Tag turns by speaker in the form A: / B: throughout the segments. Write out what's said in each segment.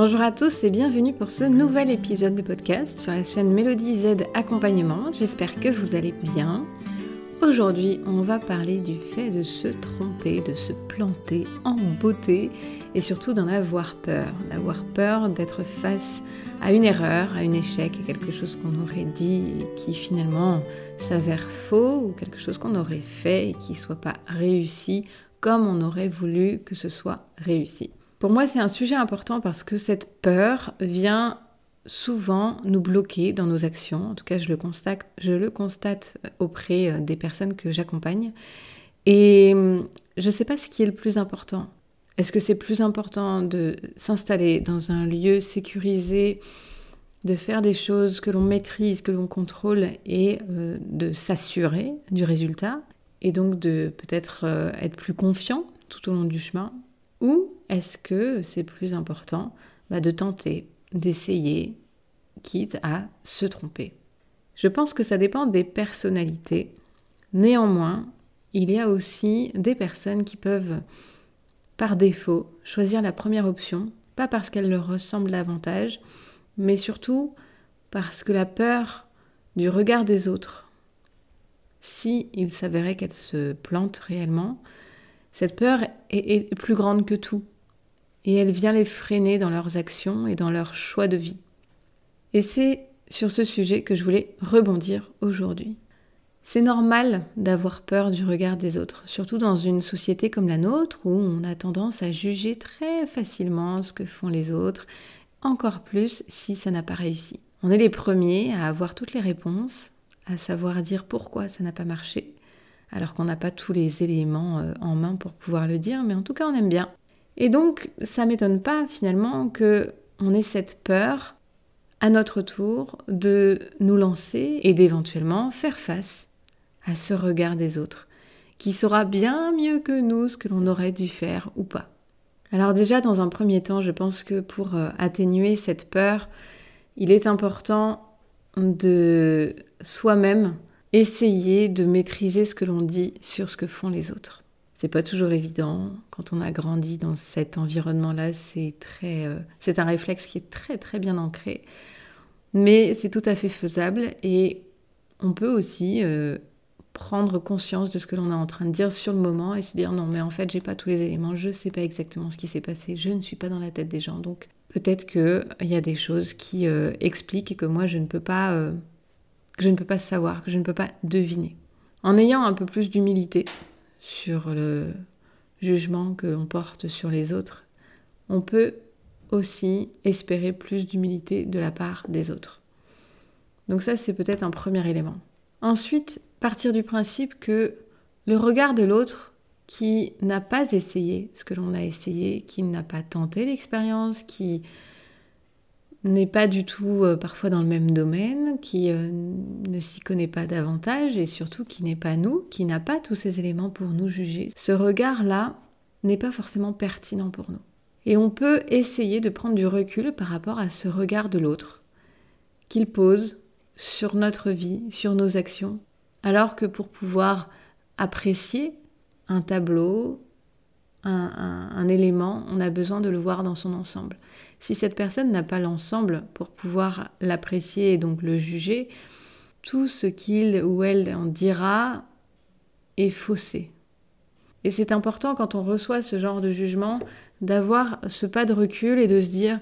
A: Bonjour à tous et bienvenue pour ce nouvel épisode de podcast sur la chaîne Mélodie Z Accompagnement. J'espère que vous allez bien. Aujourd'hui, on va parler du fait de se tromper, de se planter en beauté et surtout d'en avoir peur. D'avoir peur d'être face à une erreur, à un échec, quelque chose qu'on aurait dit et qui finalement s'avère faux ou quelque chose qu'on aurait fait et qui ne soit pas réussi comme on aurait voulu que ce soit réussi. Pour moi, c'est un sujet important parce que cette peur vient souvent nous bloquer dans nos actions. En tout cas, je le constate, je le constate auprès euh, des personnes que j'accompagne. Et hum, je ne sais pas ce qui est le plus important. Est-ce que c'est plus important de s'installer dans un lieu sécurisé, de faire des choses que l'on maîtrise, que l'on contrôle et euh, de s'assurer du résultat et donc de peut-être euh, être plus confiant tout au long du chemin? Ou est-ce que c'est plus important bah, de tenter, d'essayer, quitte à se tromper? Je pense que ça dépend des personnalités. Néanmoins, il y a aussi des personnes qui peuvent, par défaut, choisir la première option, pas parce qu'elle leur ressemble davantage, mais surtout parce que la peur du regard des autres si s'avérait qu'elle se plante réellement, cette peur est, plus grande que tout, et elle vient les freiner dans leurs actions et dans leurs choix de vie. Et c'est sur ce sujet que je voulais rebondir aujourd'hui. C'est normal d'avoir peur du regard des autres, surtout dans une société comme la nôtre où on a tendance à juger très facilement ce que font les autres, encore plus si ça n'a pas réussi. On est les premiers à avoir toutes les réponses, à savoir dire pourquoi ça n'a pas marché, alors qu'on n'a pas tous les éléments euh, en main pour pouvoir le dire, mais en tout cas on aime bien. Et donc ça m'étonne pas finalement que on ait cette peur à notre tour de nous lancer et d'éventuellement faire face à ce regard des autres, qui saura bien mieux que nous ce que l'on aurait dû faire ou pas. Alors déjà, dans un premier temps, je pense que pour euh, atténuer cette peur, il est important de soi-même essayer de maîtriser ce que l'on dit sur ce que font les autres. C'est pas toujours évident. Quand on a grandi dans cet environnement-là, c'est très, euh, c'est un réflexe qui est très très bien ancré. Mais c'est tout à fait faisable et on peut aussi euh, prendre conscience de ce que l'on est en train de dire sur le moment et se dire non mais en fait j'ai pas tous les éléments, je sais pas exactement ce qui s'est passé, je ne suis pas dans la tête des gens donc peut-être qu'il y a des choses qui euh, expliquent et que moi je ne peux pas que je ne peux pas savoir, que je ne peux pas deviner. En ayant un peu plus d'humilité sur le jugement que l'on porte sur les autres, on peut aussi espérer plus d'humilité de la part des autres. Donc ça, c'est peut-être un premier élément. Ensuite, partir du principe que le regard de l'autre qui n'a pas essayé ce que l'on a essayé, qui n'a pas tenté l'expérience, qui n'est pas du tout euh, parfois dans le même domaine, qui euh, ne s'y connaît pas davantage et surtout qui n'est pas nous, qui n'a pas tous ces éléments pour nous juger. Ce regard-là n'est pas forcément pertinent pour nous. Et on peut essayer de prendre du recul par rapport à ce regard de l'autre qu'il pose sur notre vie, sur nos actions, alors que pour pouvoir apprécier un tableau, un, élément, on a besoin de le voir dans son ensemble. Si cette personne n'a pas l'ensemble pour pouvoir l'apprécier et donc le juger, tout ce qu'il ou elle en dira est faussé. Et c'est important quand on reçoit ce genre de jugement d'avoir ce pas de recul et de se dire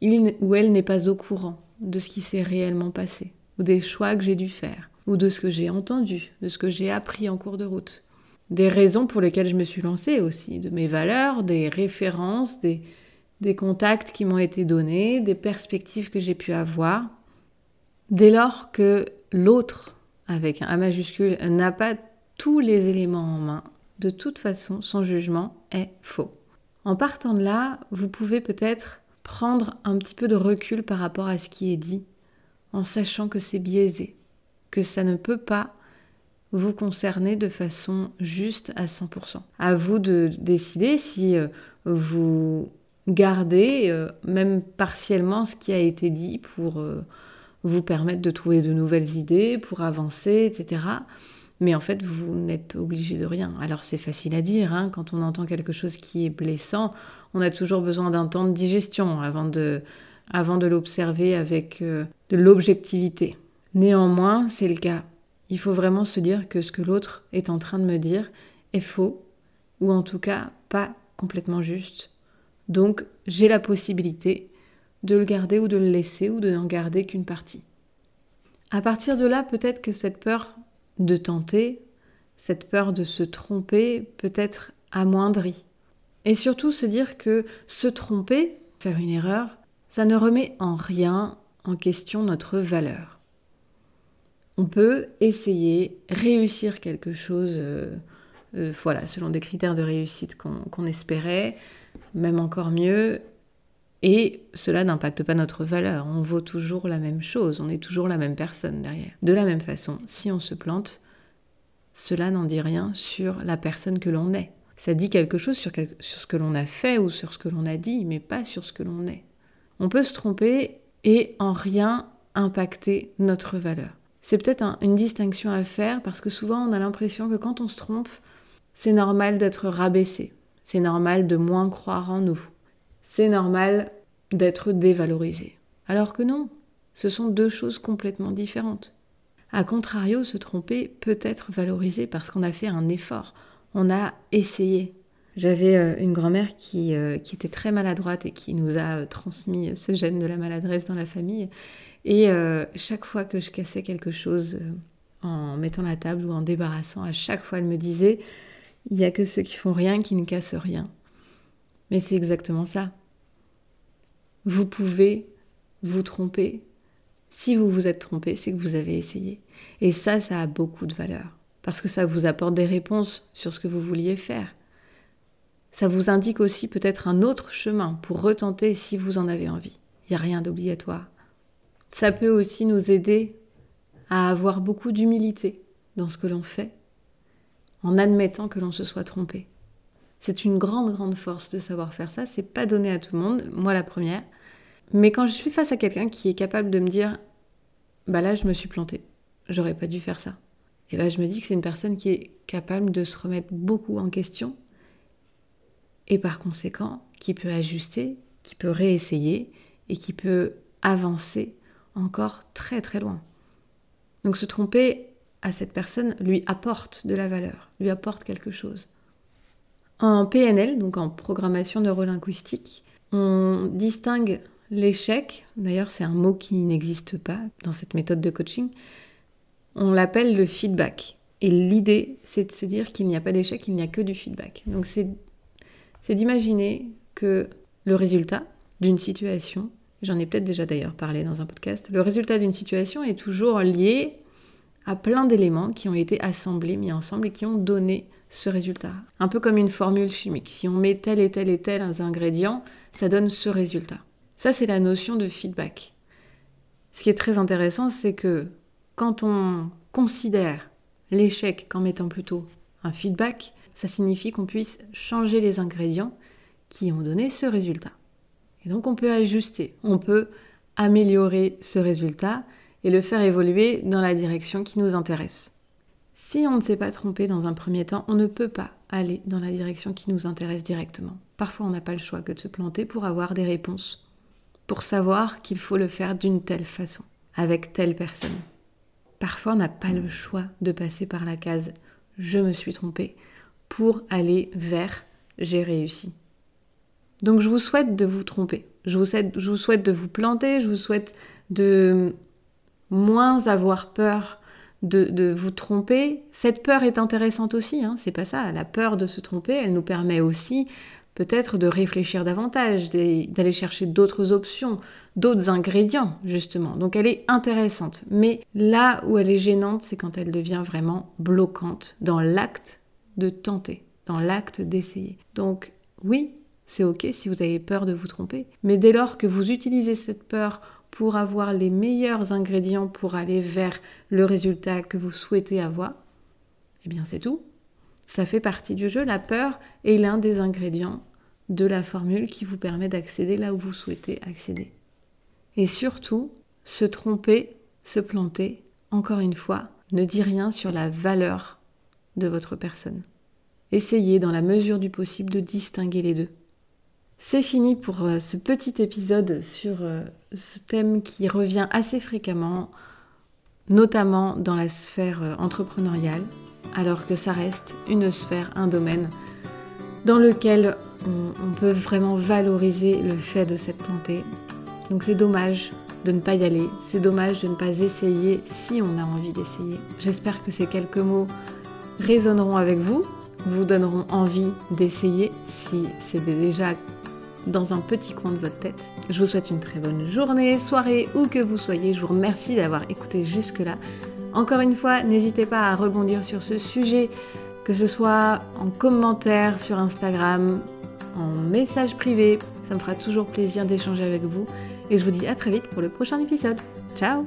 A: il ou elle n'est pas au courant de ce qui s'est réellement passé, ou des choix que j'ai dû faire, ou de ce que j'ai entendu, de ce que j'ai appris en cours de route des raisons pour lesquelles je me suis lancée aussi, de mes valeurs, des références, des, des contacts qui m'ont été donnés, des perspectives que j'ai pu avoir. Dès lors que l'autre, avec un A majuscule, n'a pas tous les éléments en main, de toute façon, son jugement est faux. En partant de là, vous pouvez peut-être prendre un petit peu de recul par rapport à ce qui est dit, en sachant que c'est biaisé, que ça ne peut pas vous concerner de façon juste à 100%. À vous de décider si euh, vous gardez euh, même partiellement ce qui a été dit pour euh, vous permettre de trouver de nouvelles idées, pour avancer, etc. Mais en fait, vous n'êtes obligé de rien. Alors c'est facile à dire, hein, quand on entend quelque chose qui est blessant, on a toujours besoin d'un temps de digestion avant de, l'observer avec de l'objectivité. Néanmoins, c'est le cas. Il faut vraiment se dire que ce que l'autre est en train de me dire est faux, ou en tout cas pas complètement juste. Donc j'ai la possibilité de le garder ou de le laisser ou de n'en garder qu'une partie. À partir de là, peut-être que cette peur de tenter, cette peur de se tromper peut être amoindrie. Et surtout se dire que se tromper, faire une erreur, ça ne remet en rien en question notre valeur. On peut essayer, réussir quelque chose, euh, euh, voilà, selon des critères de réussite qu'on espérait, même encore mieux, et cela n'impacte pas notre valeur. On vaut toujours la même chose, on est toujours la même personne derrière. De la même façon, si on se plante, cela n'en dit rien sur la personne que l'on est. Ça dit quelque chose sur, ce que l'on a fait ou sur ce que l'on a dit, mais pas sur ce que l'on est. On peut se tromper et en rien impacter notre valeur. C'est peut-être une distinction à faire parce que souvent on a l'impression que quand on se trompe, c'est normal d'être rabaissé, c'est normal de moins croire en nous, c'est normal d'être dévalorisé. Alors que non, ce sont deux choses complètement différentes. A contrario, se tromper peut être valorisé parce qu'on a fait un effort, on a essayé. J'avais euh, une grand-mère euh, qui, était très maladroite et qui nous a euh, transmis ce gène de la maladresse dans la famille. Et chaque fois que je cassais quelque chose en mettant la table ou en débarrassant, à chaque fois elle me disait, il n'y a que ceux qui font rien qui ne cassent rien. Mais c'est exactement ça. Vous pouvez vous tromper. Si vous vous êtes trompé, c'est que vous avez essayé. Et ça, ça a beaucoup de valeur. Parce que ça vous apporte des réponses sur ce que vous vouliez faire. Ça vous indique aussi peut-être un autre chemin pour retenter si vous en avez envie. Il n'y a rien d'obligatoire. Ça peut aussi nous aider à avoir beaucoup d'humilité dans ce que l'on fait, en admettant que l'on se soit trompé. C'est une grande, grande force de savoir faire ça. C'est pas donné à tout le monde, moi la première. Mais quand je suis face à quelqu'un qui est capable de me dire, bah là, je me suis plantée, j'aurais pas dû faire ça. Et ben, je me dis que c'est une personne qui est capable de se remettre beaucoup en question et par conséquent qui peut ajuster, qui peut réessayer et qui peut avancer encore très très loin. Donc se tromper à cette personne lui apporte de la valeur, lui apporte quelque chose. En PNL, donc en programmation neurolinguistique, on distingue l'échec, d'ailleurs c'est un mot qui n'existe pas dans cette méthode de coaching, on l'appelle le feedback. Et l'idée, c'est de se dire qu'il n'y a pas d'échec, il n'y a que du feedback. Donc c'est, d'imaginer que le résultat d'une situation, j'en ai peut-être déjà d'ailleurs parlé dans un podcast, le résultat d'une situation est toujours lié à plein d'éléments qui ont été assemblés, mis ensemble et qui ont donné ce résultat. Un peu comme une formule chimique. Si on met tel et tel et tel ingrédients, ça donne ce résultat. Ça, c'est la notion de feedback. Ce qui est très intéressant, c'est que quand on considère l'échec comme étant plutôt un feedback, ça signifie qu'on puisse changer les ingrédients qui ont donné ce résultat. Et donc on peut ajuster, on peut améliorer ce résultat et le faire évoluer dans la direction qui nous intéresse. Si on ne s'est pas trompé dans un premier temps, on ne peut pas aller dans la direction qui nous intéresse directement. Parfois, on n'a pas le choix que de se planter pour avoir des réponses, pour savoir qu'il faut le faire d'une telle façon, avec telle personne. Parfois, on n'a pas le choix de passer par la case je me suis trompé pour aller vers j'ai réussi. Donc je vous souhaite de vous tromper, je vous, souhaite, de vous planter, je vous souhaite de moins avoir peur de, vous tromper. Cette peur est intéressante aussi, hein, c'est pas ça. La peur de se tromper, elle nous permet aussi peut-être de réfléchir davantage, d'aller chercher d'autres options, d'autres ingrédients, justement. Donc elle est intéressante. Mais là où elle est gênante, c'est quand elle devient vraiment bloquante dans l'acte de tenter, dans l'acte d'essayer. Donc oui, c'est ok si vous avez peur de vous tromper, mais dès lors que vous utilisez cette peur pour avoir les meilleurs ingrédients pour aller vers le résultat que vous souhaitez avoir, eh bien c'est tout. Ça fait partie du jeu. La peur est l'un des ingrédients de la formule qui vous permet d'accéder là où vous souhaitez accéder. Et surtout, se tromper, se planter, encore une fois, ne dit rien sur la valeur de votre personne. Essayez dans la mesure du possible de distinguer les deux. C'est fini pour euh, ce petit épisode sur euh, ce thème qui revient assez fréquemment, notamment dans la sphère euh, entrepreneuriale, alors que ça reste une sphère, un domaine dans lequel on, peut vraiment valoriser le fait de s'être planté. Donc c'est dommage de ne pas y aller, c'est dommage de ne pas essayer si on a envie d'essayer. J'espère que ces quelques mots résonneront avec vous, vous donneront envie d'essayer si c'est déjà dans un petit coin de votre tête. Je vous souhaite une très bonne journée, soirée, où que vous soyez. Je vous remercie d'avoir écouté jusque-là. Encore une fois, n'hésitez pas à rebondir sur ce sujet, que ce soit en commentaire sur Instagram, en message privé. Ça me fera toujours plaisir d'échanger avec vous. Et je vous dis à très vite pour le prochain épisode. Ciao